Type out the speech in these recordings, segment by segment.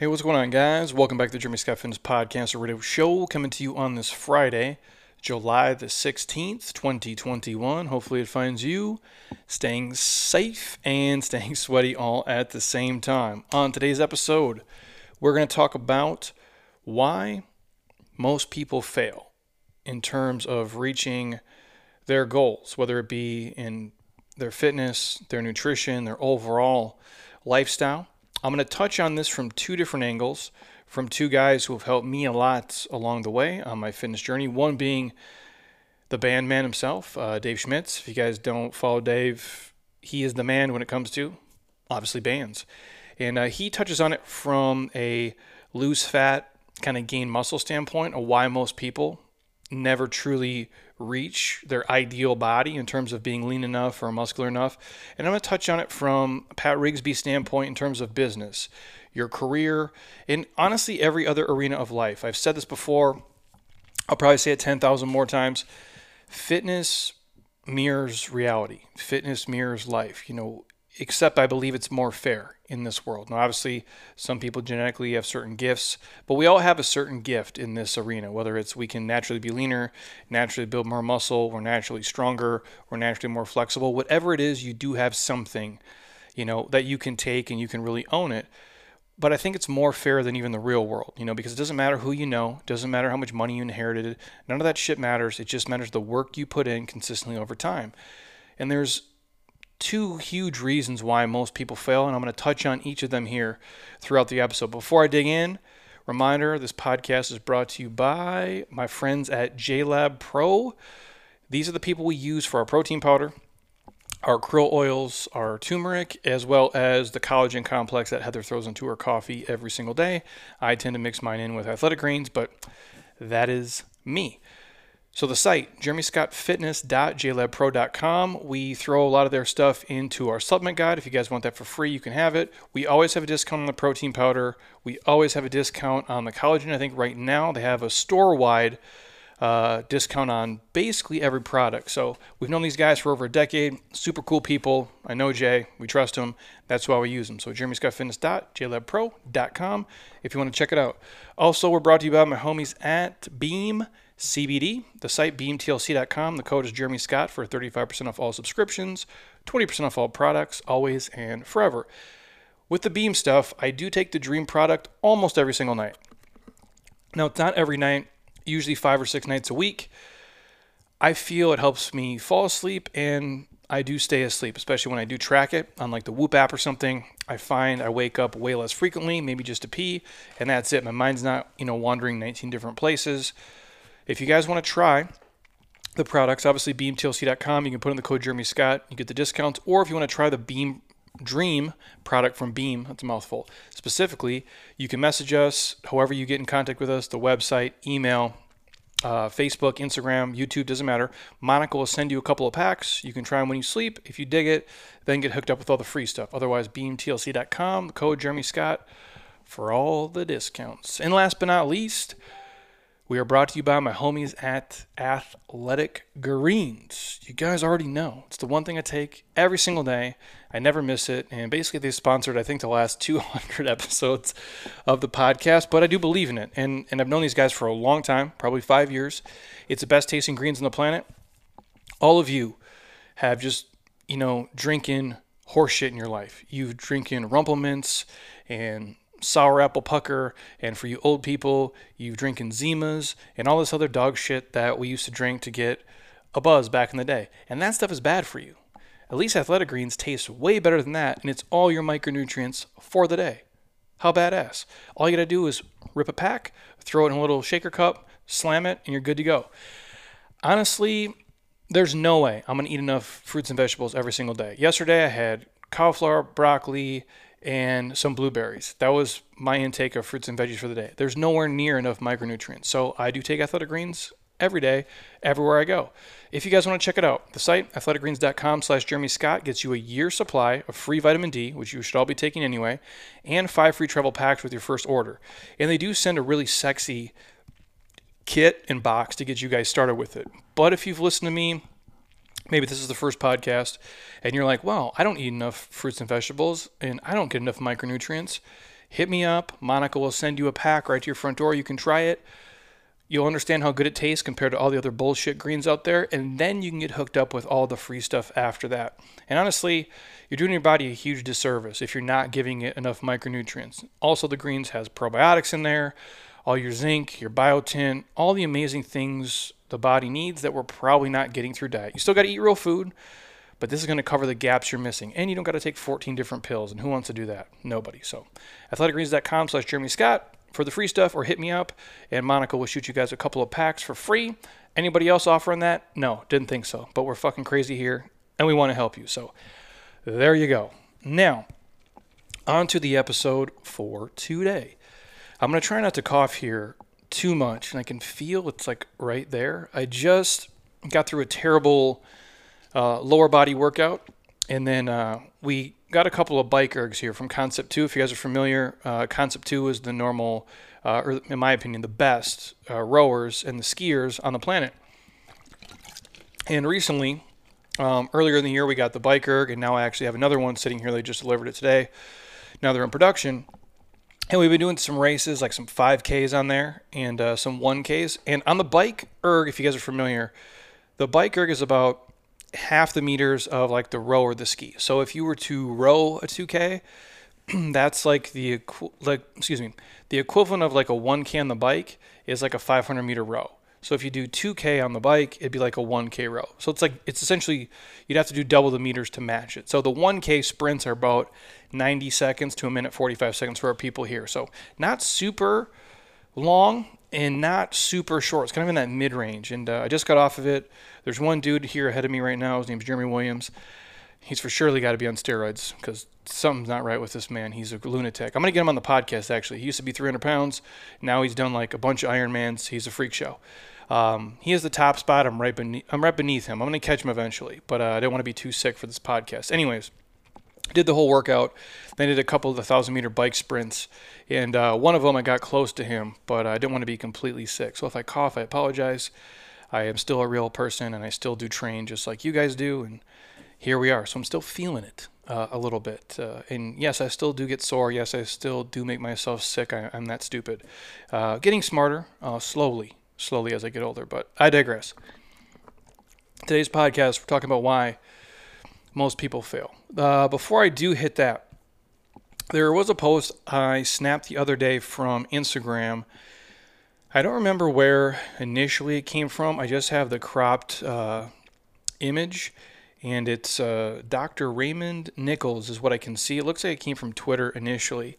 Hey, what's going on, guys? Welcome back to the Jeremy Scott Fitness Podcast, radio show coming to you on this Friday, July the 16th, 2021. Hopefully, it finds you staying safe and staying sweaty all at the same time. On today's episode, we're going to talk about why most people fail in terms of reaching their goals, whether it be in their fitness, their nutrition, their overall lifestyle. I'm going to touch on this from two different angles from two guys who have helped me a lot along the way on my fitness journey. One being the band man himself, uh, Dave Schmitz. If you guys don't follow Dave, he is the man when it comes to obviously bands. And uh, he touches on it from a lose fat, kind of gain muscle standpoint, of why most people never truly reach their ideal body in terms of being lean enough or muscular enough. And I'm going to touch on it from Pat Rigsby standpoint in terms of business, your career, and honestly every other arena of life. I've said this before. I'll probably say it 10,000 more times. Fitness mirrors reality. Fitness mirrors life. You know, except I believe it's more fair in this world. Now, obviously, some people genetically have certain gifts, but we all have a certain gift in this arena, whether it's we can naturally be leaner, naturally build more muscle, we're naturally stronger, we're naturally more flexible. Whatever it is, you do have something, you know, that you can take and you can really own it. But I think it's more fair than even the real world, you know, because it doesn't matter who you know, doesn't matter how much money you inherited, none of that shit matters. It just matters the work you put in consistently over time. And there's two huge reasons why most people fail, and I'm going to touch on each of them here throughout the episode. Before I dig in, reminder this podcast is brought to you by my friends at JLab Pro. These are the people we use for our protein powder, our krill oils, our turmeric, as well as the collagen complex that Heather throws into her coffee every single day. I tend to mix mine in with athletic greens, but that is me. So the site, jeremyscottfitness.jlabpro.com. We throw a lot of their stuff into our supplement guide. If you guys want that for free, you can have it. We always have a discount on the protein powder. We always have a discount on the collagen. I think right now they have a store-wide uh, discount on basically every product. So we've known these guys for over a decade. Super cool people. I know Jay. We trust him. That's why we use them. So jeremyscottfitness.jlabpro.com if you want to check it out. Also, we're brought to you by my homies at Beam CBD. The site beamtlc.com. The code is Jeremy Scott for 35% off all subscriptions, 20% off all products, always and forever. With the Beam stuff, I do take the Dream product almost every single night. Now, it's not every night, usually five or six nights a week. I feel it helps me fall asleep and I do stay asleep, especially when I do track it on like the Whoop app or something. I find I wake up way less frequently, maybe just to pee, and that's it. My mind's not, you know, wandering 19 different places. If you guys want to try the products, obviously beamtlc.com, you can put in the code Jeremy Scott, you get the discounts. Or if you want to try the Beam Dream product from Beam, that's a mouthful. Specifically, you can message us however you get in contact with us, the website, email, uh, Facebook, Instagram, YouTube, doesn't matter. Monica will send you a couple of packs. You can try them when you sleep. If you dig it, then get hooked up with all the free stuff. Otherwise, beamtlc.com, code Jeremy Scott for all the discounts. And last but not least, we are brought to you by my homies at Athletic Greens. You guys already know. It's the one thing I take every single day. I never miss it. And basically, they sponsored, I think, the last 200 episodes of the podcast, but I do believe in it. And, and I've known these guys for a long time, probably five years. It's the best tasting greens on the planet. All of you have just, you know, drinking horseshit in your life. You've drinking Rumple Minze and sour apple pucker, and for you old people, you drinking Zimas and all this other dog shit that we used to drink to get a buzz back in the day. And that stuff is bad for you. At least athletic greens taste way better than that, and it's all your micronutrients for the day. How badass. All you gotta do is rip a pack, throw it in a little shaker cup, slam it, and you're good to go. Honestly, there's no way I'm gonna eat enough fruits and vegetables every single day. Yesterday I had cauliflower, broccoli, and some blueberries. That was my intake of fruits and veggies for the day. There's nowhere near enough micronutrients. So I do take athletic greens every day, everywhere I go. If you guys want to check it out, the site, athleticgreens.com slash Jeremy Scott, gets you a year supply of free vitamin D, which you should all be taking anyway, and five free travel packs with your first order. And they do send a really sexy kit and box to get you guys started with it. But if you've listened to me maybe this is the first podcast and you're like, well, I don't eat enough fruits and vegetables and I don't get enough micronutrients. hit me up. Monica will send you a pack right to your front door. You can try it. You'll understand how good it tastes compared to all the other bullshit greens out there, and then you can get hooked up with all the free stuff after that. And honestly, you're doing your body a huge disservice if you're not giving it enough micronutrients. Also, the greens has probiotics in there, all your zinc, your biotin, all the amazing things the body needs that we're probably not getting through diet. You still got to eat real food, but this is going to cover the gaps you're missing. And you don't got to take 14 different pills. And who wants to do that? Nobody. So, athleticgreens.com slash Jeremy Scott for the free stuff or hit me up and Monica will shoot you guys a couple of packs for free. Anybody else offering that? No, didn't think so. But we're fucking crazy here and we want to help you. So there you go. Now, on to the episode for today. I'm going to try not to cough here too much and I can feel it's like right there. I just got through a terrible uh, lower body workout and then uh, we got a couple of bike ergs here from Concept 2. If you guys are familiar, uh, Concept 2 is the normal, uh, or in my opinion, the best uh, rowers and the skiers on the planet. And recently, um, earlier in the year, we got the bike erg, and now I actually have another one sitting here. They just delivered it today. Now they're in production. And we've been doing some races, like some 5Ks on there and uh, some 1Ks. And on the bike erg, if you guys are familiar, the bike erg is about half the meters of like the row or the ski. So if you were to row a 2K, that's like the like excuse me, the equivalent of like a 1K on the bike is like a 500 meter row. So if you do 2K on the bike, it'd be like a 1K row. So it's like it's essentially you'd have to do double the meters to match it. So the 1K sprints are about 90 seconds to a minute 45 seconds for our people here. So not super long and not super short. It's kind of in that mid range. And uh, I just got off of it. There's one dude here ahead of me right now. His name's Jeremy Williams. He's for surely got to be on steroids because something's not right with this man. He's a lunatic. I'm going to get him on the podcast, actually. He used to be 300 pounds. Now he's done like a bunch of Ironmans. He's a freak show. Um, he is the top spot. I'm right beneath, I'm right beneath him. I'm going to catch him eventually, but uh, I don't want to be too sick for this podcast. Anyways, did the whole workout. Then did a couple of the thousand meter bike sprints, and uh, one of them I got close to him, but I didn't want to be completely sick. So if I cough, I apologize. I am still a real person, and I still do train just like you guys do, and here we are. So I'm still feeling it uh, a little bit, uh, and yes, I still do get sore. Yes, I still do make myself sick. I, am that stupid. Uh, getting smarter uh, slowly, slowly as I get older, but I digress. Today's podcast, we're talking about why most people fail. Uh, before I do hit that, there was a post I snapped the other day from Instagram. I don't remember where initially it came from. I just have the cropped uh, image, and it's uh, Dr. Raymond Nichols, is what I can see. It looks like it came from Twitter initially.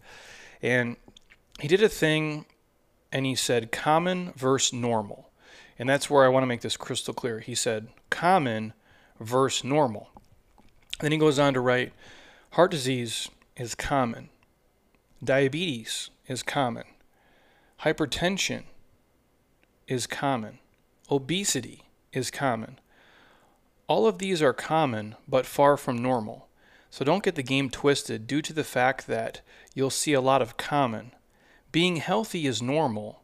And he did a thing, and he said common versus normal. And that's where I want to make this crystal clear. He said common versus normal. Then he goes on to write heart disease is common, diabetes is common, hypertension is common, obesity is common. All of these are common but far from normal. So don't get the game twisted due to the fact that you'll see a lot of common. Being healthy is normal,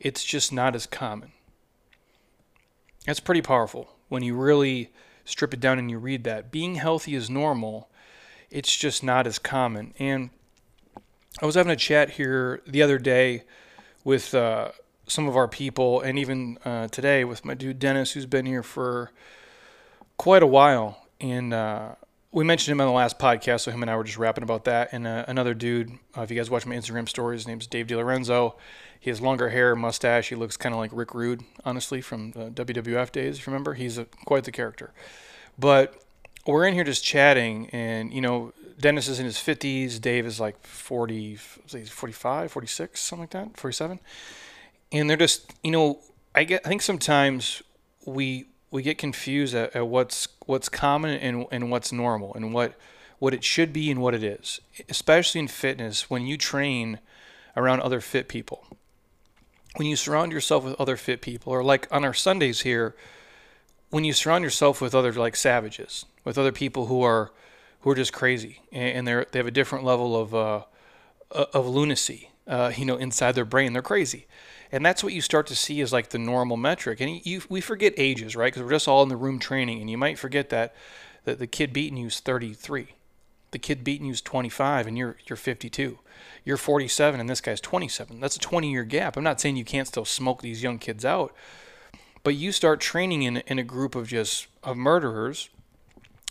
it's just not as common. That's pretty powerful when you really strip it down and you read that. Being healthy is normal, it's just not as common. And I was having a chat here the other day with uh, some of our people, and even uh, today with my dude Dennis, who's been here for quite a while. And uh, we mentioned him on the last podcast, so him and I were just rapping about that. And uh, another dude, uh, if you guys watch my Instagram stories, his name's Dave DiLorenzo. He has longer hair, mustache. He looks kind of like Rick Rude, honestly, from the WWF days. If you remember, he's a, quite the character. But we're in here just chatting, and you know, Dennis is in his 50s. Dave is like 40, 45, 46, something like that, 47. And they're just, you know, I get. I think sometimes we we get confused at, at what's what's common and, and what's normal and what what it should be and what it is especially in fitness when you train around other fit people. When you surround yourself with other fit people or like on our sundays here when you surround yourself with other like savages with other people who are who are just crazy and they're they have a different level of uh, of lunacy uh, you know inside their brain. They're crazy and that's what you start to see as like the normal metric. And you, we forget ages, right? Because we're just all in the room training, and you might forget that, that the kid beating you is 33. the kid beating you is 25 and you're you're 52. You're 47 and this guy's 27. That's a 20 year gap. I'm not saying you can't still smoke these young kids out, but you start training in in a group of just of murderers,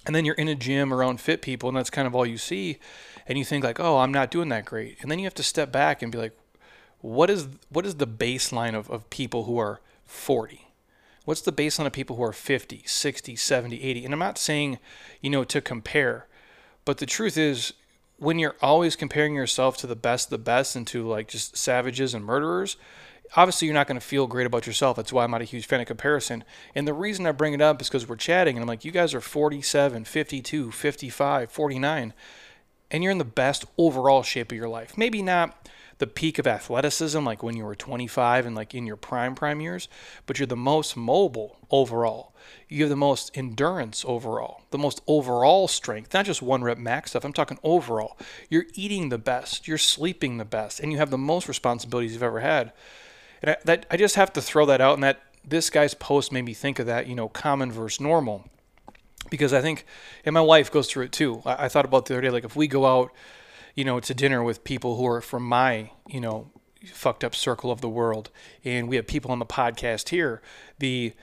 and then you're in a gym around fit people, and that's kind of all you see, and you think like, oh, I'm not doing that great, and then you have to step back and be like, what is what is the baseline of, of people who are 40? What's the baseline of people who are 50, 60, 70, 80? And I'm not saying, you know, to compare, but the truth is, when you're always comparing yourself to the best the best and to like just savages and murderers, obviously you're not going to feel great about yourself. That's why I'm not a huge fan of comparison. And the reason I bring it up is because we're chatting and I'm like, you guys are 47, 52, 55, 49, and you're in the best overall shape of your life. Maybe not the peak of athleticism, like when you were 25 and like in your prime prime years, but you're the most mobile overall. You have the most endurance overall, the most overall strength, not just one rep max stuff. I'm talking overall. You're eating the best, you're sleeping the best, and you have the most responsibilities you've ever had. And I, that I just have to throw that out, and that this guy's post made me think of that, you know, common versus normal. Because I think, and my wife goes through it too. I, I thought about the other day, like if we go out you know, to dinner with people who are from my, you know, fucked up circle of the world. And we have people on the podcast here, the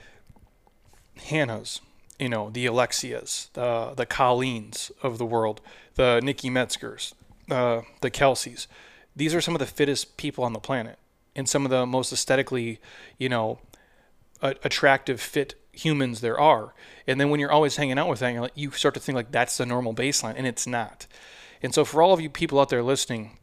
Hannahs, you know, the Alexias, the the Colleens of the world, the Nikki Metzgers, uh, the Kelseys. These are some of the fittest people on the planet and some of the most aesthetically, you know, attractive, fit humans there are. And then when you're always hanging out with them, you start to think like that's the normal baseline, and it's not. And so, for all of you people out there listening,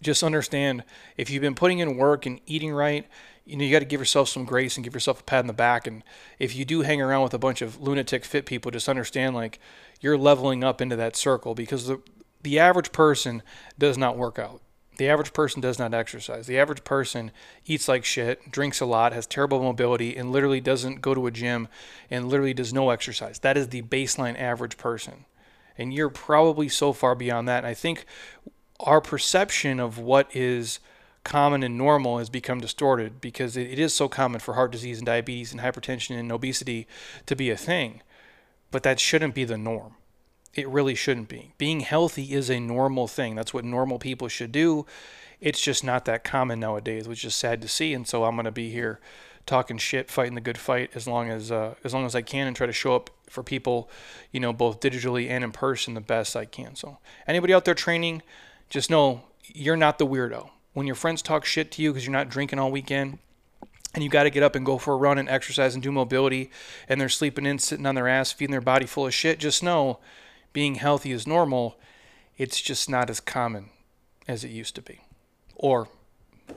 just understand if you've been putting in work and eating right, you know, you got to give yourself some grace and give yourself a pat in the back. And if you do hang around with a bunch of lunatic fit people, just understand like you're leveling up into that circle because the the average person does not work out. The average person does not exercise. The average person eats like shit, drinks a lot, has terrible mobility, and literally doesn't go to a gym and literally does no exercise. That is the baseline average person and you're probably so far beyond that. And I think our perception of what is common and normal has become distorted because it is so common for heart disease and diabetes and hypertension and obesity to be a thing. But that shouldn't be the norm. It really shouldn't be. Being healthy is a normal thing. That's what normal people should do. It's just not that common nowadays, which is sad to see. And so I'm going to be here talking shit, fighting the good fight as long as uh, as long as I can, and try to show up for people, you know, both digitally and in person the best I can. So anybody out there training, just know you're not the weirdo. When your friends talk shit to you because you're not drinking all weekend, and you got to get up and go for a run and exercise and do mobility, and they're sleeping in, sitting on their ass, feeding their body full of shit, just know being healthy is normal. It's just not as common as it used to be, or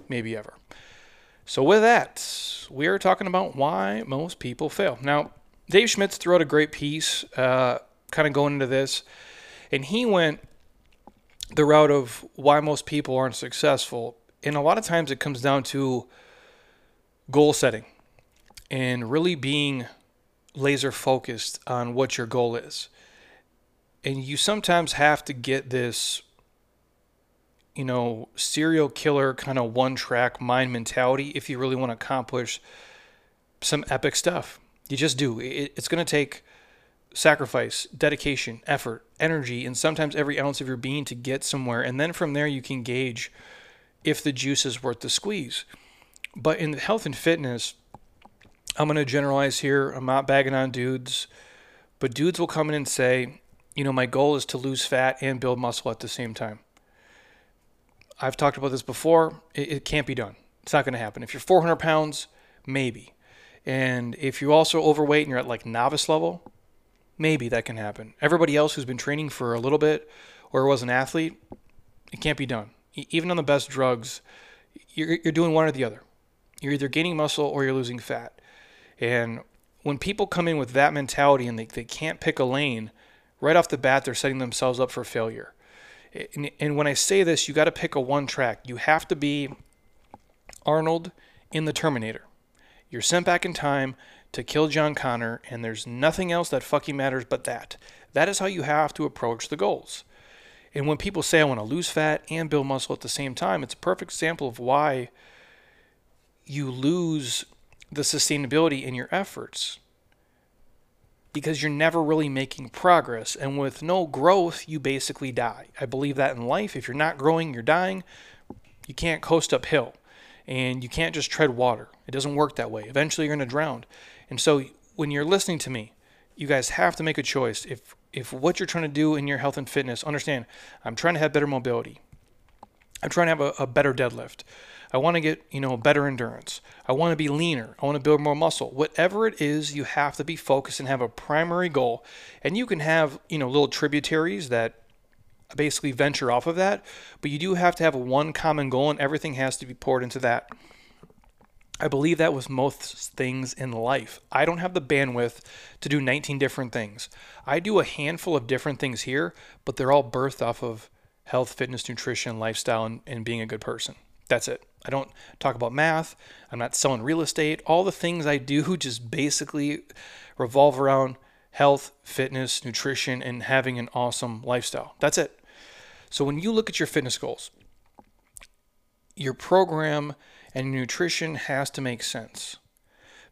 maybe ever. So, with that, we are talking about why most people fail. Now, Dave Schmitz threw out a great piece, uh, kind of going into this, and he went the route of why most people aren't successful. And a lot of times it comes down to goal setting and really being laser focused on what your goal is. And you sometimes have to get this you know, serial killer kind of one track mind mentality if you really want to accomplish some epic stuff. You just do. It, it's going to take sacrifice, dedication, effort, energy, and sometimes every ounce of your being to get somewhere. And then from there, you can gauge if the juice is worth the squeeze. But in health and fitness, I'm going to generalize here. I'm not bagging on dudes, but dudes will come in and say, you know, my goal is to lose fat and build muscle at the same time. I've talked about this before. It, it can't be done. It's not going to happen. If you're 400 pounds, maybe. And if you're also overweight and you're at like novice level, maybe that can happen. Everybody else who's been training for a little bit or was an athlete, it can't be done. Even on the best drugs, you're, you're doing one or the other. You're either gaining muscle or you're losing fat. And when people come in with that mentality and they, they can't pick a lane, right off the bat, they're setting themselves up for failure. And, and when I say this, you got to pick a one track. You have to be Arnold in the Terminator. You're sent back in time to kill John Connor, and there's nothing else that fucking matters but that. That is how you have to approach the goals. And when people say, I want to lose fat and build muscle at the same time, it's a perfect example of why you lose the sustainability in your efforts. Because you're never really making progress. And with no growth, you basically die. I believe that in life. If you're not growing, you're dying. You can't coast uphill and you can't just tread water. It doesn't work that way. Eventually, you're going to drown. And so, when you're listening to me, you guys have to make a choice. If if what you're trying to do in your health and fitness, understand, I'm trying to have better mobility. I'm trying to have a, a better deadlift. I want to get, you know, better endurance. I want to be leaner. I want to build more muscle. Whatever it is, you have to be focused and have a primary goal. And you can have, you know, little tributaries that basically venture off of that, but you do have to have one common goal and everything has to be poured into that. I believe that with most things in life. I don't have the bandwidth to do 19 different things. I do a handful of different things here, but they're all birthed off of health, fitness, nutrition, lifestyle, and, and being a good person. That's it. I don't talk about math. I'm not selling real estate. All the things I do just basically revolve around health, fitness, nutrition, and having an awesome lifestyle. That's it. So when you look at your fitness goals, your program and nutrition has to make sense.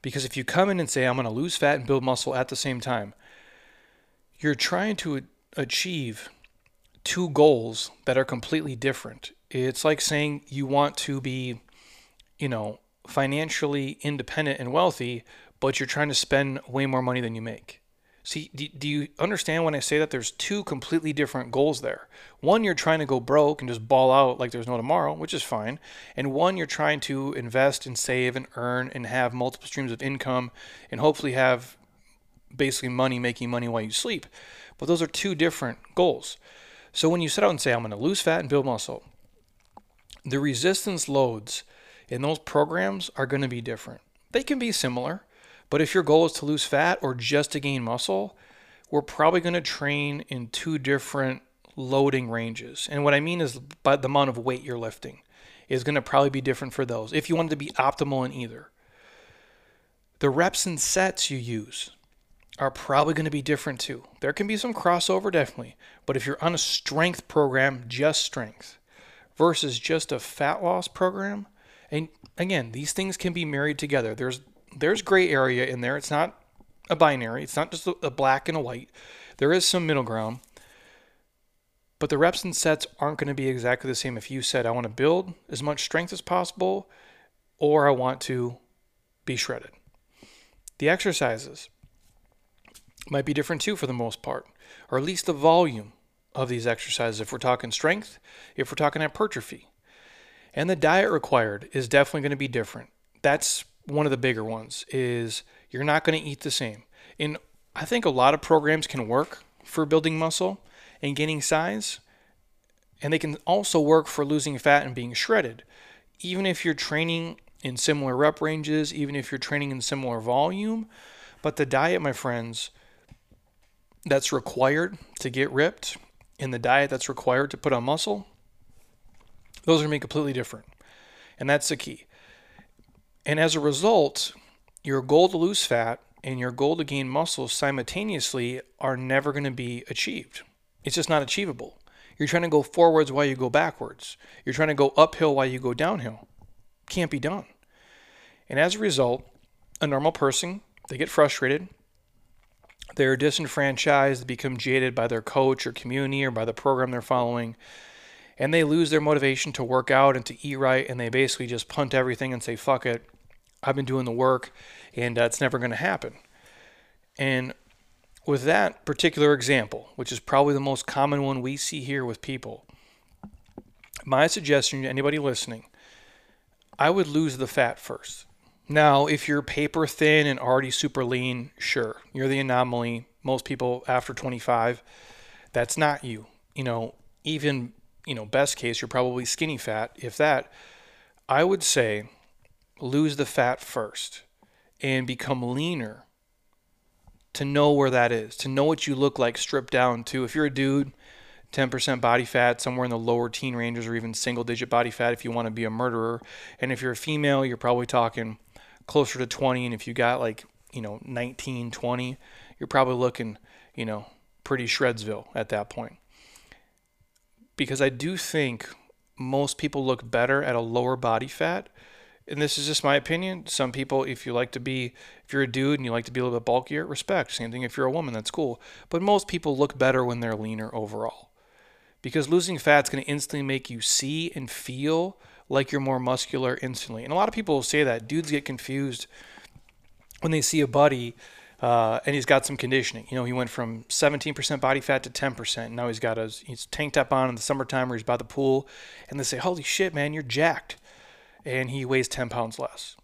Because if you come in and say, I'm going to lose fat and build muscle at the same time, you're trying to achieve two goals that are completely different. It's like saying you want to be, you know, financially independent and wealthy, but you're trying to spend way more money than you make. See, do, you understand when I say that there's two completely different goals there? One, you're trying to go broke and just ball out like there's no tomorrow, which is fine. And one, you're trying to invest and save and earn and have multiple streams of income and hopefully have basically money making money while you sleep. But those are two different goals. So when you set out and say, I'm going to lose fat and build muscle, the resistance loads in those programs are going to be different. They can be similar, but if your goal is to lose fat or just to gain muscle, we're probably going to train in two different loading ranges. And what I mean is by the amount of weight you're lifting is going to probably be different for those if you want to be optimal in either. The reps and sets you use are probably going to be different too. There can be some crossover definitely, but if you're on a strength program, just strength versus just a fat loss program, and again, these things can be married together. There's there's gray area in there. It's not a binary. It's not just a black and a white. There is some middle ground. But the reps and sets aren't going to be exactly the same if you said, I want to build as much strength as possible or I want to be shredded. The exercises might be different too for the most part, or at least the volume of these exercises if we're talking strength, if we're talking hypertrophy. And the diet required is definitely going to be different. That's one of the bigger ones is you're not going to eat the same. And I think a lot of programs can work for building muscle and gaining size, and they can also work for losing fat and being shredded. Even if you're training in similar rep ranges, even if you're training in similar volume, but the diet, my friends, that's required to get ripped and the diet that's required to put on muscle, those are going to be completely different. And that's the key. And as a result, your goal to lose fat and your goal to gain muscle simultaneously are never going to be achieved. It's just not achievable. You're trying to go forwards while you go backwards. You're trying to go uphill while you go downhill. Can't be done. And as a result, a normal person, they get frustrated. They're disenfranchised, become jaded by their coach or community or by the program they're following and they lose their motivation to work out and to eat right, and they basically just punt everything and say, fuck it, I've been doing the work, and uh, it's never going to happen. And with that particular example, which is probably the most common one we see here with people, my suggestion to anybody listening, I would lose the fat first. Now, if you're paper thin and already super lean, sure, you're the anomaly. Most people after 25, that's not you. You know, even you know, best case, you're probably skinny fat. If that, I would say lose the fat first and become leaner to know where that is, to know what you look like stripped down to. If you're a dude, 10% body fat, somewhere in the lower teen ranges, or even single digit body fat if you want to be a murderer. And if you're a female, you're probably talking closer to 20. And if you got like, you know, 19, 20, you're probably looking, you know, pretty Shredsville at that point because I do think most people look better at a lower body fat and this is just my opinion. Some people, if you like to be, if you're a dude and you like to be a little bit bulkier, respect. Same thing if you're a woman, that's cool. But most people look better when they're leaner overall. Because losing fat's going to instantly make you see and feel like you're more muscular instantly. And a lot of people will say that. Dudes get confused when they see a buddy uh, and he's got some conditioning. You know, he went from 17% body fat to 10%. Now he's got his he's tanked up on in the summertime where he's by the pool, and they say, "Holy shit, man, you're jacked," and he weighs 10 pounds less.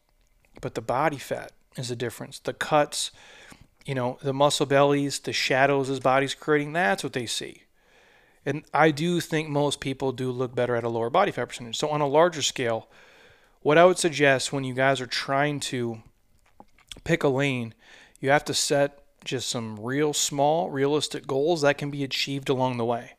But the body fat is the difference. The cuts, you know, the muscle bellies, the shadows his body's creating. That's what they see. And I do think most people do look better at a lower body fat percentage. So on a larger scale, what I would suggest when you guys are trying to pick a lane you have to set just some real small, realistic goals that can be achieved along the way.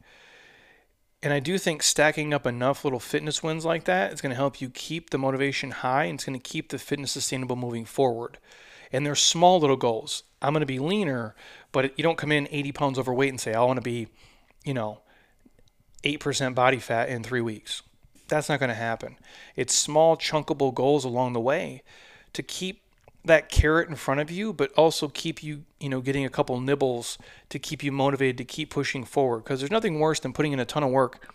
And I do think stacking up enough little fitness wins like that is going to help you keep the motivation high and it's going to keep the fitness sustainable moving forward. And they're small little goals. I'm going to be leaner, but you don't come in 80 pounds overweight and say, I want to be, you know, 8% body fat in three weeks. That's not going to happen. It's small, chunkable goals along the way to keep that carrot in front of you, but also keep you, you know, getting a couple nibbles to keep you motivated to keep pushing forward. Because there's nothing worse than putting in a ton of work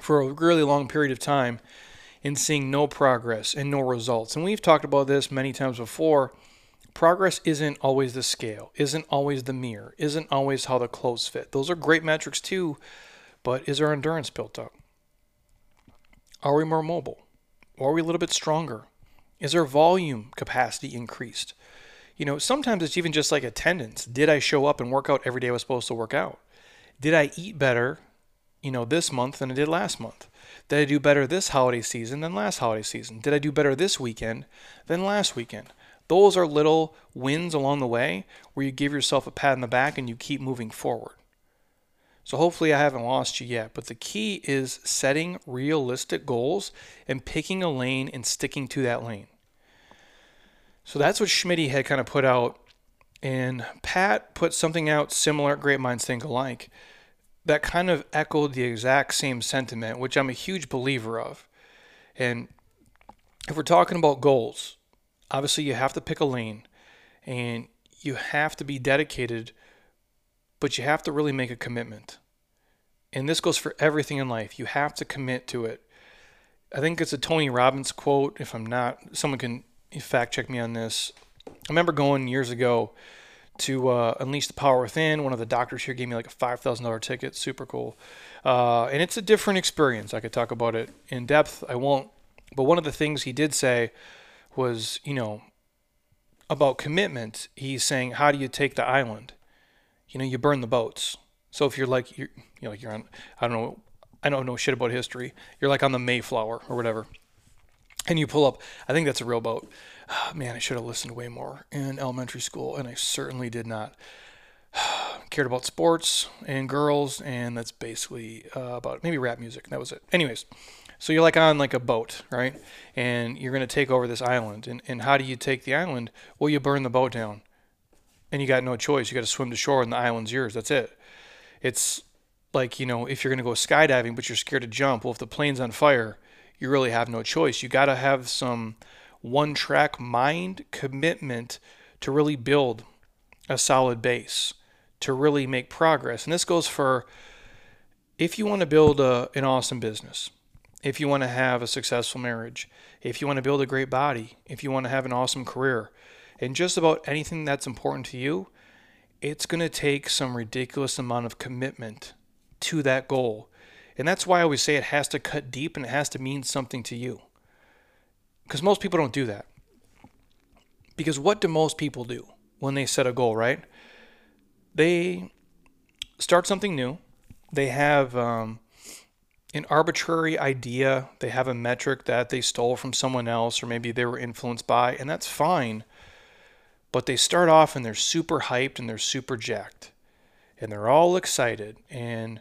for a really long period of time and seeing no progress and no results. And we've talked about this many times before. Progress isn't always the scale, isn't always the mirror, isn't always how the clothes fit. Those are great metrics too, but is our endurance built up? Are we more mobile? Are we a little bit stronger? Is our volume capacity increased? You know, sometimes it's even just like attendance. Did I show up and work out every day I was supposed to work out? Did I eat better, you know, this month than I did last month? Did I do better this holiday season than last holiday season? Did I do better this weekend than last weekend? Those are little wins along the way where you give yourself a pat on the back and you keep moving forward. So hopefully I haven't lost you yet, but the key is setting realistic goals and picking a lane and sticking to that lane. So that's what Schmidt had kind of put out, and Pat put something out similar. Great minds think alike. That kind of echoed the exact same sentiment, which I'm a huge believer of. And if we're talking about goals, obviously you have to pick a lane, and you have to be dedicated but you have to really make a commitment. And this goes for everything in life. You have to commit to it. I think it's a Tony Robbins quote. If I'm not, someone can fact check me on this. I remember going years ago to uh, Unleash the Power Within. One of the doctors here gave me like a $5,000 ticket. Super cool. Uh, and it's a different experience. I could talk about it in depth. I won't. But one of the things he did say was, you know, about commitment. He's saying, how do you take the island? You know, you burn the boats. So if you're like you're, you know, you're on, I don't know, I don't know shit about history. You're like on the Mayflower or whatever, and you pull up. I think that's a real boat. Oh, man, I should have listened way more in elementary school, and I certainly did not. Cared about sports and girls, and that's basically uh, about maybe rap music. That was it. Anyways, so you're like on like a boat, right? And you're gonna take over this island. And and how do you take the island? Well, you burn the boat down and you got no choice. You got to swim to shore, and the island's yours. That's it. It's like you know, if you're going to go skydiving, but you're scared to jump. Well, if the plane's on fire, you really have no choice. You got to have some one-track mind commitment to really build a solid base, to really make progress. And this goes for if you want to build a, an awesome business, if you want to have a successful marriage, if you want to build a great body, if you want to have an awesome career and just about anything that's important to you, it's going to take some ridiculous amount of commitment to that goal. And that's why I always say it has to cut deep and it has to mean something to you. Because most people don't do that. Because what do most people do when they set a goal, right? They start something new. They have um, an arbitrary idea. They have a metric that they stole from someone else or maybe they were influenced by, and that's fine. But they start off and they're super hyped and they're super jacked. And they're all excited. And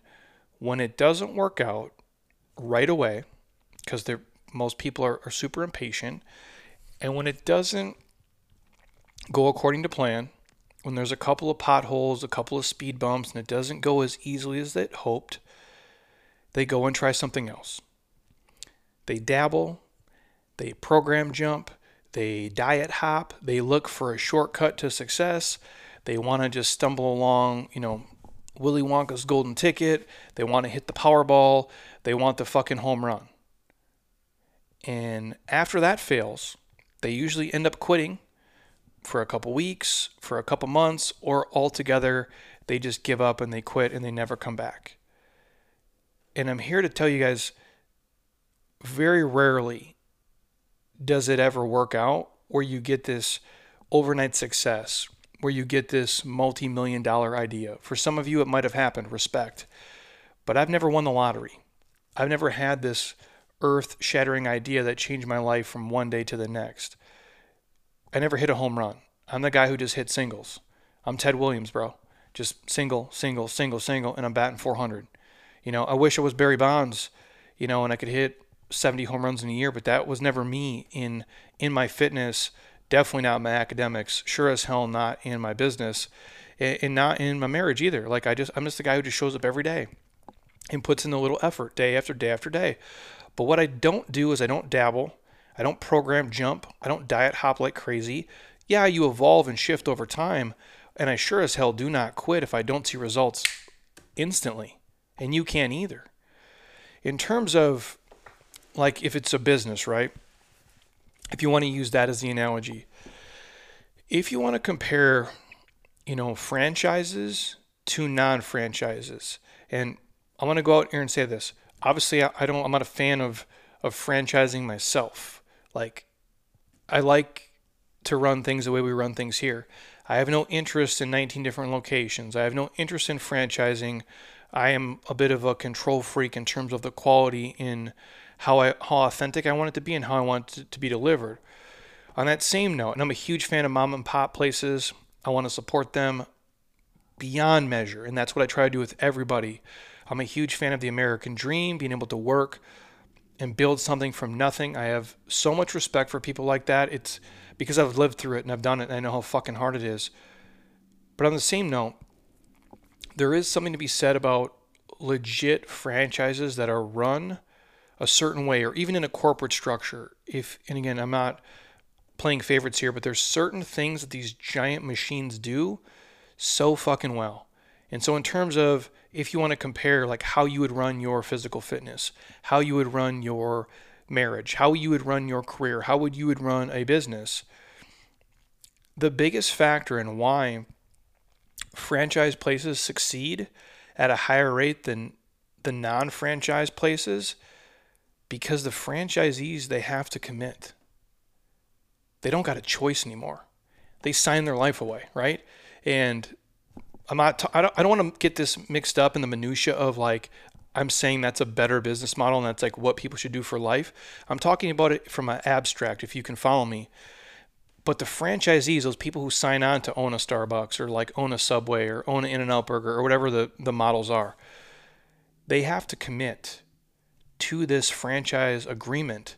when it doesn't work out right away, because they're most people are, are super impatient, and when it doesn't go according to plan, when there's a couple of potholes, a couple of speed bumps, and it doesn't go as easily as they hoped, they go and try something else. They dabble, they program jump, they diet hop, they look for a shortcut to success. They want to just stumble along, you know, Willy Wonka's golden ticket. They want to hit the Powerball. They want the fucking home run. And after that fails, they usually end up quitting for a couple weeks, for a couple months, or altogether they just give up and they quit and they never come back. And I'm here to tell you guys very rarely does it ever work out where you get this overnight success, where you get this multi million dollar idea. For some of you, it might have happened, respect. But I've never won the lottery. I've never had this earth shattering idea that changed my life from one day to the next. I never hit a home run. I'm the guy who just hit singles. I'm Ted Williams, bro. Just single, single, single, single, and I'm batting 400. You know, I wish I was Barry Bonds, you know, and I could hit 70 home runs in a year, but that was never me in in my fitness. Definitely not my academics. Sure as hell not in my business, and not in my marriage either. Like I just, I'm just the guy who just shows up every day and puts in a little effort day after day after day. But what I don't do is I don't dabble. I don't program jump. I don't diet hop like crazy. Yeah, you evolve and shift over time, and I sure as hell do not quit if I don't see results instantly. And you can't either. In terms of like if it's a business, right? If you want to use that as the analogy, if you want to compare, you know, franchises to non-franchises, and I want to go out here and say this. Obviously, I don't. I'm not a fan of of franchising myself. Like, I like to run things the way we run things here. I have no interest in 19 different locations. I have no interest in franchising. I am a bit of a control freak in terms of the quality in how I how authentic I want it to be and how I want it to be delivered. On that same note, and I'm a huge fan of mom and pop places. I want to support them beyond measure, and that's what I try to do with everybody. I'm a huge fan of the American dream, being able to work and build something from nothing. I have so much respect for people like that. It's because I've lived through it and I've done it and I know how fucking hard it is. But on the same note, there is something to be said about legit franchises that are run a certain way or even in a corporate structure. If and again, I'm not playing favorites here, but there's certain things that these giant machines do so fucking well. And so in terms of if you want to compare like how you would run your physical fitness, how you would run your marriage, how you would run your career, how would you would run a business, the biggest factor in why franchise places succeed at a higher rate than the non-franchise places because the franchisees they have to commit. They don't got a choice anymore. They sign their life away, right? And I'm not. I don't. I don't want to get this mixed up in the minutia of like I'm saying that's a better business model and that's like what people should do for life. I'm talking about it from an abstract, if you can follow me. But the franchisees, those people who sign on to own a Starbucks or like own a Subway or own an In-N-Out Burger or whatever the, the models are, they have to commit to this franchise agreement.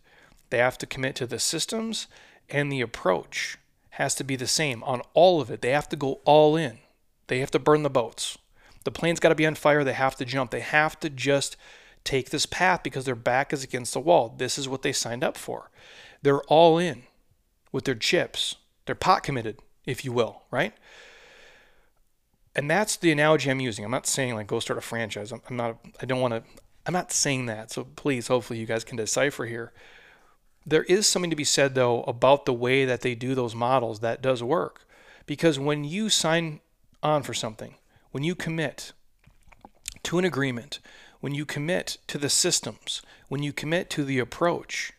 They have to commit to the systems and the approach has to be the same on all of it. They have to go all in. They have to burn the boats. The plane's got to be on fire. They have to jump. They have to just take this path because their back is against the wall. This is what they signed up for. They're all in with their chips. They're pot committed, if you will, right? And that's the analogy I'm using. I'm not saying like go start a franchise. I'm, I'm not. I don't want to. I'm not saying that. So please, hopefully, you guys can decipher here. There is something to be said though about the way that they do those models that does work, because when you sign on for something, when you commit to an agreement, when you commit to the systems, when you commit to the approach,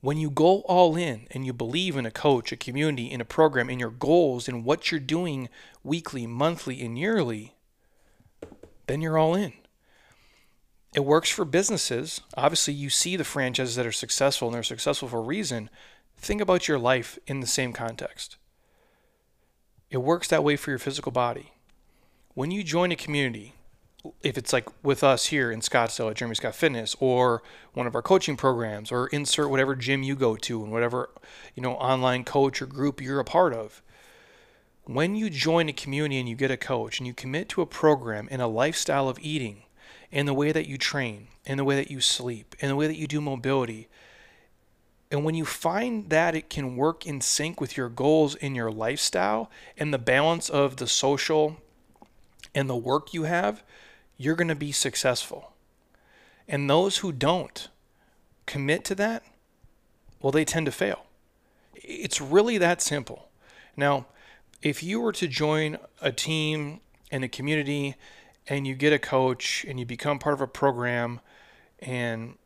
when you go all in and you believe in a coach, a community, in a program, in your goals, in what you're doing weekly, monthly, and yearly, then you're all in. It works for businesses. Obviously, you see the franchises that are successful and they're successful for a reason. Think about your life in the same context. It works that way for your physical body. When you join a community, if it's like with us here in Scottsdale at Jeremy Scott Fitness or one of our coaching programs or insert whatever gym you go to and whatever, you know, online coach or group you're a part of. When you join a community and you get a coach and you commit to a program and a lifestyle of eating and the way that you train in the way that you sleep in the way that you do mobility, And when you find that it can work in sync with your goals in your lifestyle and the balance of the social and the work you have, you're going to be successful. And those who don't commit to that, well, they tend to fail. It's really that simple. Now, if you were to join a team in a community and you get a coach and you become part of a program and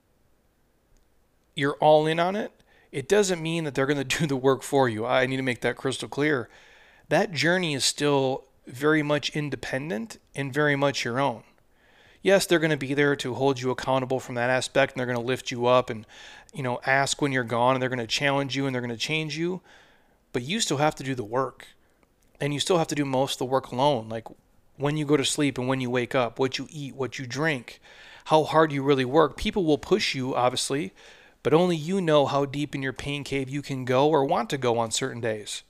you're all in on it, it doesn't mean that they're going to do the work for you. I need to make that crystal clear. That journey is still very much independent and very much your own. Yes, they're going to be there to hold you accountable from that aspect and they're going to lift you up and you know ask when you're gone and they're going to challenge you and they're going to change you, but you still have to do the work. And you still have to do most of the work alone, like when you go to sleep and when you wake up, what you eat, what you drink, how hard you really work. People will push you obviously, but only you know how deep in your pain cave you can go or want to go on certain days.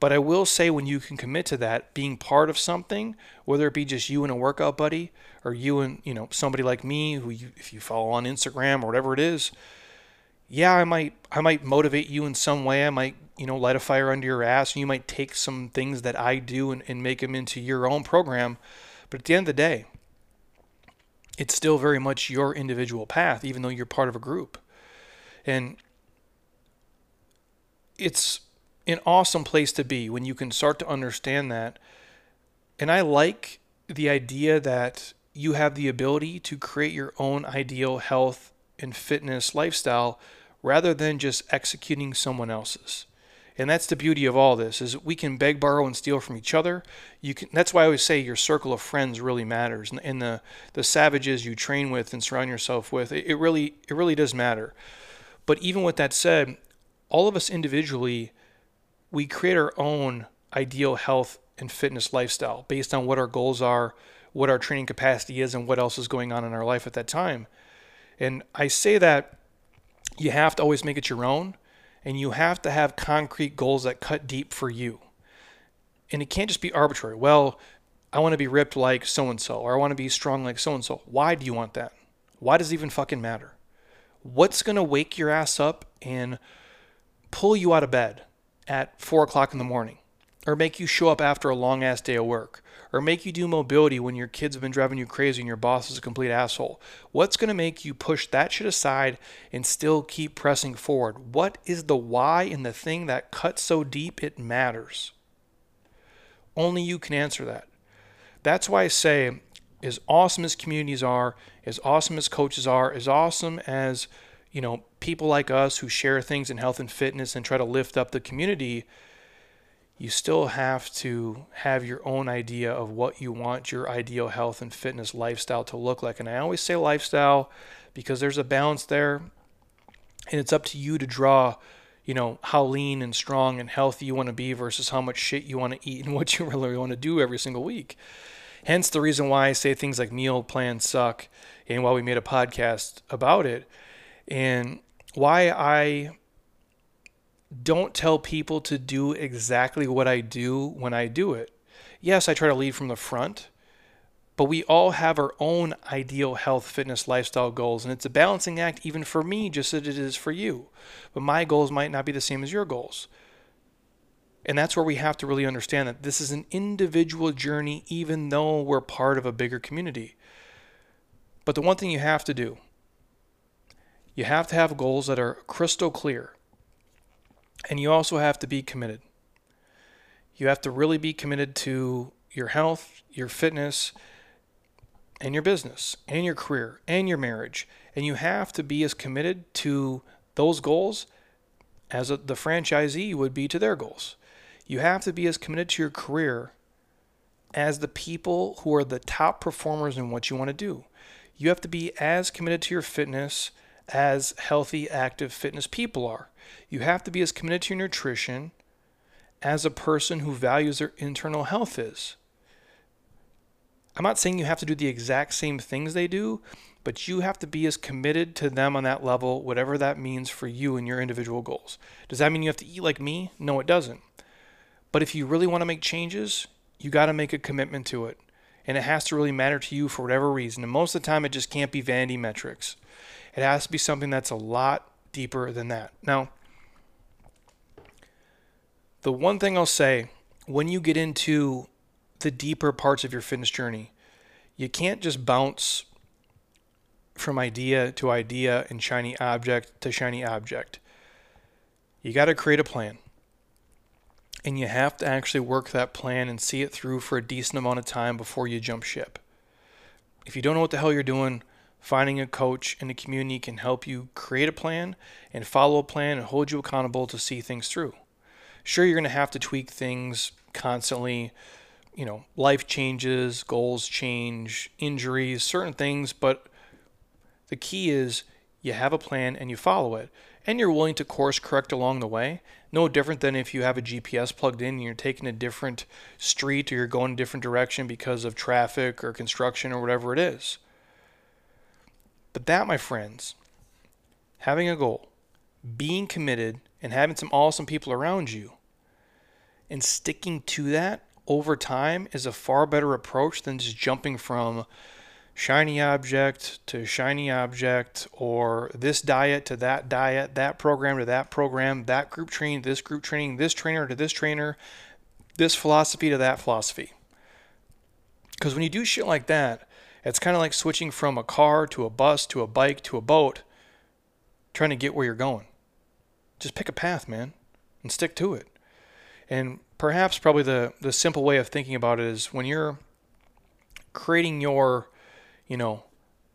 But I will say when you can commit to that, being part of something, whether it be just you and a workout buddy or you and, you know, somebody like me who you, if you follow on Instagram or whatever it is, yeah, I might I might motivate you in some way. I might, you know, light a fire under your ass and you might take some things that I do and, and make them into your own program. But at the end of the day, it's still very much your individual path, even though you're part of a group. And it's an awesome place to be when you can start to understand that. And I like the idea that you have the ability to create your own ideal health and fitness lifestyle rather than just executing someone else's. And that's the beauty of all this is we can beg, borrow, and steal from each other. You can. That's why I always say your circle of friends really matters, and, the the savages you train with and surround yourself with. It, it really it really does matter. But even with that said, all of us individually, we create our own ideal health and fitness lifestyle based on what our goals are, what our training capacity is, and what else is going on in our life at that time. And I say that you have to always make it your own, and you have to have concrete goals that cut deep for you. And it can't just be arbitrary. Well, I want to be ripped like so and so, or I want to be strong like so and so. Why do you want that? Why does it even fucking matter? what's going to wake your ass up and pull you out of bed at four o'clock in the morning, or make you show up after a long ass day of work, or make you do mobility when your kids have been driving you crazy and your boss is a complete asshole? What's going to make you push that shit aside and still keep pressing forward? What is the why in the thing that cuts so deep it matters? Only you can answer that. That's why I say as awesome as communities are, as awesome as coaches are, as awesome as you know people like us who share things in health and fitness and try to lift up the community, you still have to have your own idea of what you want your ideal health and fitness lifestyle to look like. And I always say lifestyle because there's a balance there, and it's up to you to draw you know how lean and strong and healthy you want to be versus how much shit you want to eat and what you really want to do every single week Hence the reason why I say things like meal plans suck and why we made a podcast about it and why I don't tell people to do exactly what I do when I do it. Yes, I try to lead from the front, but we all have our own ideal health, fitness, lifestyle goals, and it's a balancing act even for me, just as it is for you. But my goals might not be the same as your goals. And that's where we have to really understand that this is an individual journey, even though we're part of a bigger community. But the one thing you have to do, you have to have goals that are crystal clear. And you also have to be committed. You have to really be committed to your health, your fitness, and your business, and your career, and your marriage. And you have to be as committed to those goals as the franchisee would be to their goals. You have to be as committed to your career as the people who are the top performers in what you want to do. You have to be as committed to your fitness as healthy, active fitness people are. You have to be as committed to your nutrition as a person who values their internal health is. I'm not saying you have to do the exact same things they do, but you have to be as committed to them on that level, whatever that means for you and your individual goals. Does that mean you have to eat like me? No, it doesn't. But if you really want to make changes, you got to make a commitment to it. And it has to really matter to you for whatever reason. And most of the time, it just can't be vanity metrics. It has to be something that's a lot deeper than that. Now, the one thing I'll say when you get into the deeper parts of your fitness journey, you can't just bounce from idea to idea and shiny object to shiny object. You got to create a plan. And you have to actually work that plan and see it through for a decent amount of time before you jump ship. If you don't know what the hell you're doing, finding a coach in the community can help you create a plan and follow a plan and hold you accountable to see things through. Sure, you're going to have to tweak things constantly. You know, life changes, goals change, injuries, certain things, but the key is you have a plan and you follow it. And you're willing to course correct along the way. No different than if you have a GPS plugged in and you're taking a different street or you're going a different direction because of traffic or construction or whatever it is. But that, my friends, having a goal, being committed, and having some awesome people around you, and sticking to that over time is a far better approach than just jumping from shiny object to shiny object or this diet to that diet, that program to that program, that group training, this group training, this trainer to this trainer, this philosophy to that philosophy. Because when you do shit like that, it's kind of like switching from a car to a bus to a bike to a boat, trying to get where you're going. Just pick a path, man, and stick to it. And perhaps probably the, the simple way of thinking about it is when you're creating your, you know,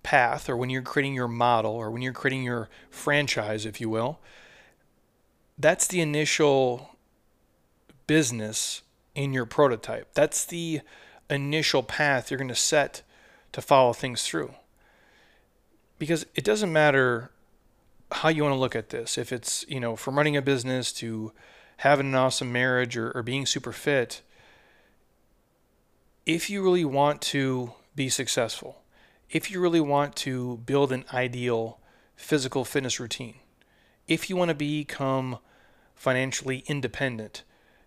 path or when you're creating your model or when you're creating your franchise, if you will, that's the initial business in your prototype. That's the initial path you're going to set to follow things through. Because it doesn't matter how you want to look at this. If it's, you know, from running a business to having an awesome marriage or, or being super fit, if you really want to be successful, if you really want to build an ideal physical fitness routine, if you want to become financially independent,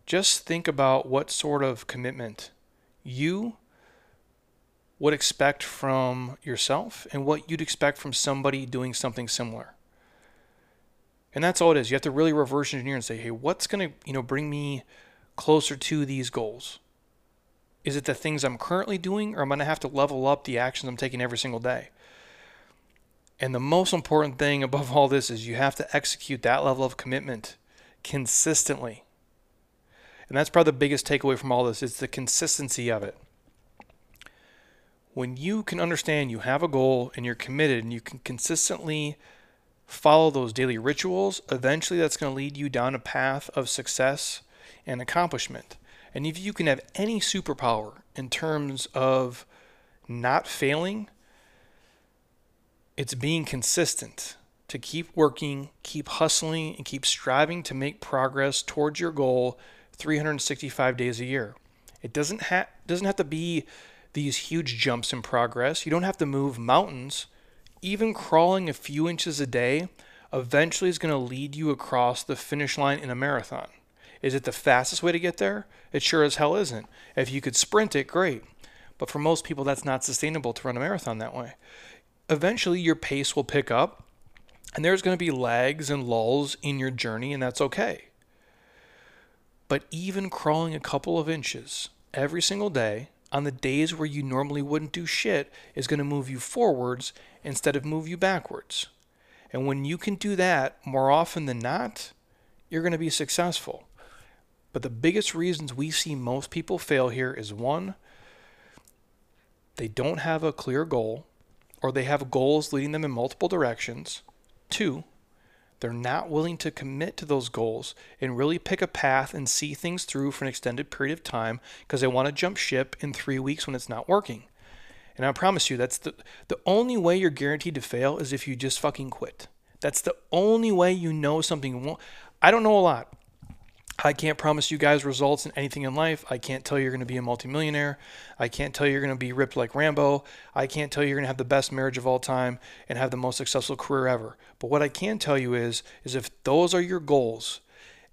just think about what sort of commitment you would expect from yourself and what you'd expect from somebody doing something similar. And that's all it is. You have to really reverse engineer and say, hey, what's going to, you know, bring me closer to these goals? Is it the things I'm currently doing, or am I going to have to level up the actions I'm taking every single day? And the most important thing above all this is you have to execute that level of commitment consistently. And that's probably the biggest takeaway from all this. It's the consistency of it when you can understand you have a goal and you're committed and you can consistently follow those daily rituals, eventually that's going to lead you down a path of success and accomplishment. And if you can have any superpower in terms of not failing, it's being consistent to keep working, keep hustling, and keep striving to make progress towards your goal 365 days a year. It doesn't have doesn't have to be these huge jumps in progress. You don't have to move mountains. Even crawling a few inches a day eventually is going to lead you across the finish line in a marathon. Is it the fastest way to get there? It sure as hell isn't. If you could sprint it, great. But for most people, that's not sustainable to run a marathon that way. Eventually, your pace will pick up, and there's going to be lags and lulls in your journey, and that's okay. But even crawling a couple of inches every single day on the days where you normally wouldn't do shit is going to move you forwards instead of move you backwards. And when you can do that more often than not, you're going to be successful. But the biggest reasons we see most people fail here is one, they don't have a clear goal, or they have goals leading them in multiple directions. Two, they're not willing to commit to those goals and really pick a path and see things through for an extended period of time because they want to jump ship in three weeks when it's not working. And I promise you, that's the, the only way you're guaranteed to fail is if you just fucking quit. That's the only way you know something won't. I don't know a lot. I can't promise you guys results in anything in life. I can't tell you you're going to be a multimillionaire. I can't tell you you're going to be ripped like Rambo. I can't tell you you're going to have the best marriage of all time and have the most successful career ever. But what I can tell you is is if those are your goals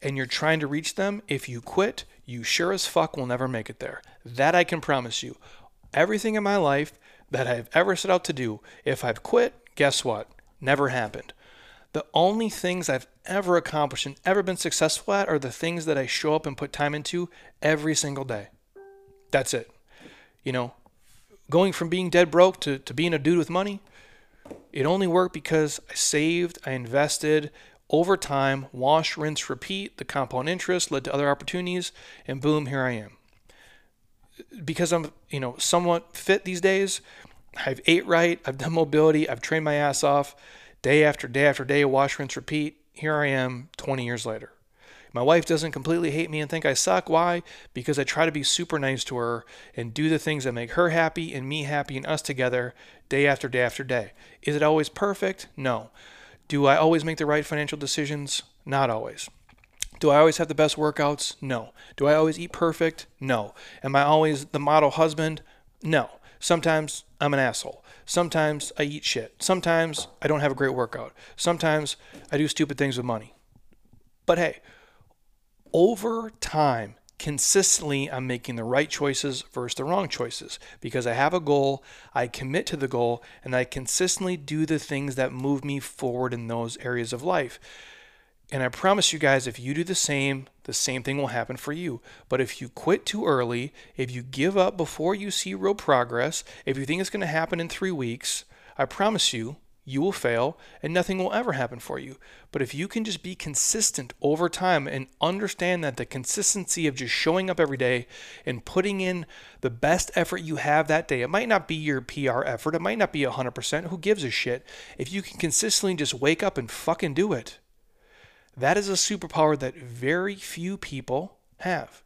and you're trying to reach them, if you quit, you sure as fuck will never make it there. That I can promise you. Everything in my life that I've ever set out to do, if I've quit, guess what? Never happened. The only things I've ever accomplished and ever been successful at are the things that I show up and put time into every single day. That's it. You know, going from being dead broke to, to being a dude with money, it only worked because I saved, I invested over time, wash, rinse, repeat. The compound interest led to other opportunities, and boom, here I am. Because I'm, you know, somewhat fit these days, I've ate right, I've done mobility, I've trained my ass off day after day after day, wash, rinse, repeat. Here I am 20 years later. My wife doesn't completely hate me and think I suck. Why? Because I try to be super nice to her and do the things that make her happy and me happy and us together day after day after day. Is it always perfect? No. Do I always make the right financial decisions? Not always. Do I always have the best workouts? No. Do I always eat perfect? No. Am I always the model husband? No. Sometimes I'm an asshole. Sometimes I eat shit. Sometimes I don't have a great workout. Sometimes I do stupid things with money. But hey, over time, consistently, I'm making the right choices versus the wrong choices because I have a goal, I commit to the goal, and I consistently do the things that move me forward in those areas of life. And I promise you guys, if you do the same, the same thing will happen for you. But if you quit too early, if you give up before you see real progress, if you think it's going to happen in three weeks, I promise you, you will fail and nothing will ever happen for you. But if you can just be consistent over time and understand that the consistency of just showing up every day and putting in the best effort you have that day, it might not be your PR effort, it might not be 100%, who gives a shit? If you can consistently just wake up and fucking do it, that is a superpower that very few people have.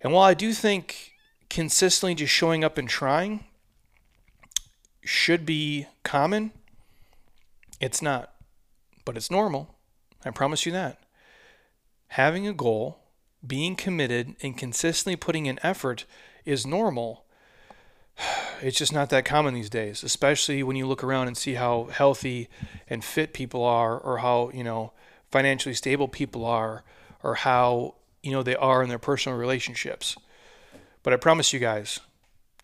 And while I do think consistently just showing up and trying should be common, it's not. But it's normal. I promise you that. Having a goal, being committed, and consistently putting in effort is normal. It's just not that common these days, especially when you look around and see how healthy and fit people are, or how, you know, financially stable people are or how you know they are in their personal relationships. But I promise you guys,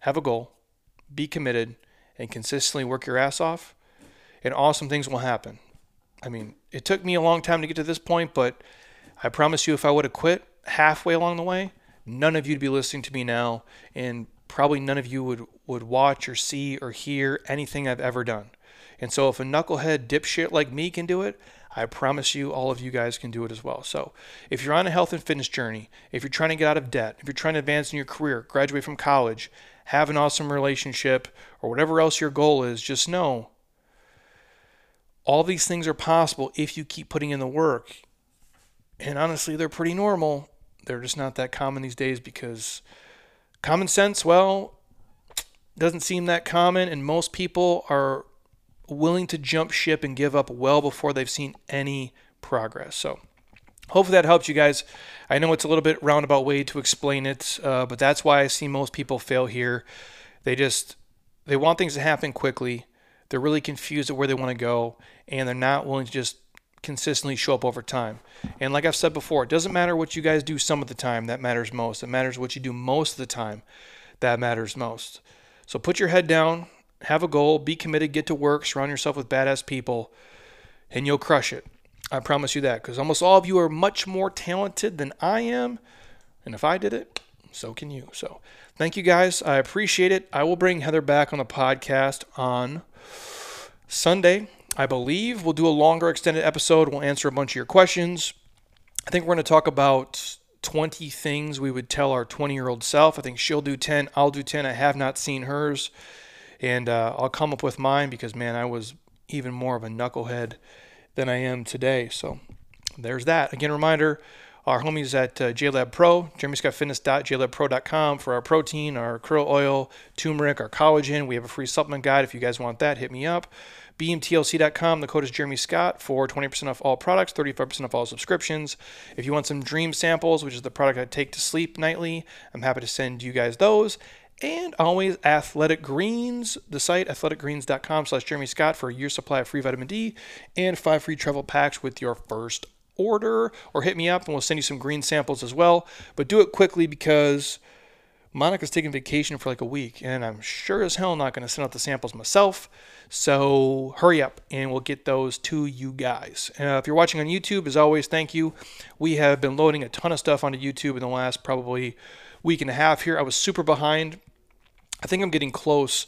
have a goal, be committed, and consistently work your ass off, and awesome things will happen. I mean, it took me a long time to get to this point, but I promise you, if I would have quit halfway along the way, none of you'd be listening to me now, and probably none of you would, would watch or see or hear anything I've ever done. And so, if a knucklehead dipshit like me can do it, I promise you, all of you guys can do it as well. So, if you're on a health and fitness journey, if you're trying to get out of debt, if you're trying to advance in your career, graduate from college, have an awesome relationship, or whatever else your goal is, just know all these things are possible if you keep putting in the work. And honestly, they're pretty normal. They're just not that common these days because common sense, well, doesn't seem that common, and most people are willing to jump ship and give up well before they've seen any progress. So, hopefully that helps you guys. I know it's a little bit roundabout way to explain it, uh, but that's why I see most people fail here. They just they want things to happen quickly. They're really confused at where they want to go, and they're not willing to just consistently show up over time. And like I've said before, it doesn't matter what you guys do some of the time, that matters most. It matters what you do most of the time, that matters most. So put your head down, have a goal, be committed, get to work, surround yourself with badass people, and you'll crush it. I promise you that because almost all of you are much more talented than I am. And if I did it, so can you. So thank you guys. I appreciate it. I will bring Heather back on the podcast on Sunday. I believe we'll do a longer extended episode. We'll answer a bunch of your questions. I think we're going to talk about 20 things we would tell our 20 year old self. I think she'll do 10. I'll do 10. I have not seen hers and uh, I'll come up with mine because man, I was even more of a knucklehead than I am today. So there's that. Again, reminder. Our homies at uh, JLab Pro, jeremyscottfitness.jlabpro.com for our protein, our krill oil, turmeric, our collagen. We have a free supplement guide. If you guys want that, hit me up. BeamTLC.com. The code is Jeremy Scott for 20% off all products, 35% off all subscriptions. If you want some dream samples, which is the product I take to sleep nightly, I'm happy to send you guys those and always Athletic Greens, the site athleticgreens.com slash Jeremy Scott for a year supply of free vitamin D and five free travel packs with your first order. Or hit me up and we'll send you some green samples as well. But do it quickly because Monica's taking vacation for like a week, and I'm sure as hell not going to send out the samples myself. So hurry up, and we'll get those to you guys. Uh, if you're watching on YouTube, as always, thank you. We have been loading a ton of stuff onto YouTube in the last probably week and a half here. I was super behind. I think I'm getting close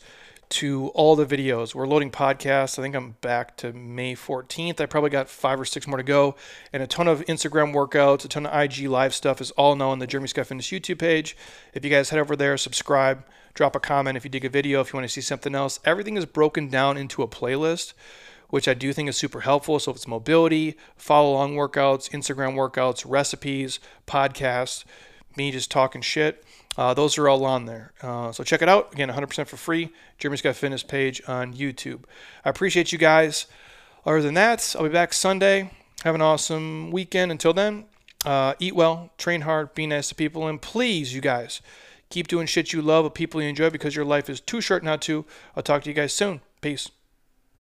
to all the videos. We're loading podcasts. I think I'm back to May 14th. I probably got five or six more to go, and a ton of Instagram workouts, a ton of IG live stuff is all now on the Jeremy Scott Fitness YouTube page. If you guys head over there, subscribe, drop a comment if you dig a video, if you want to see something else. Everything is broken down into a playlist. Which I do think is super helpful. So if it's mobility, follow along workouts, Instagram workouts, recipes, podcasts, me just talking shit, uh, those are all on there. Uh, so check it out. Again, 100% for free. Jeremy Scott Fitness page on YouTube. I appreciate you guys. Other than that, I'll be back Sunday. Have an awesome weekend. Until then, uh, eat well, train hard, be nice to people, and please, you guys, keep doing shit you love with people you enjoy because your life is too short not to. I'll talk to you guys soon. Peace.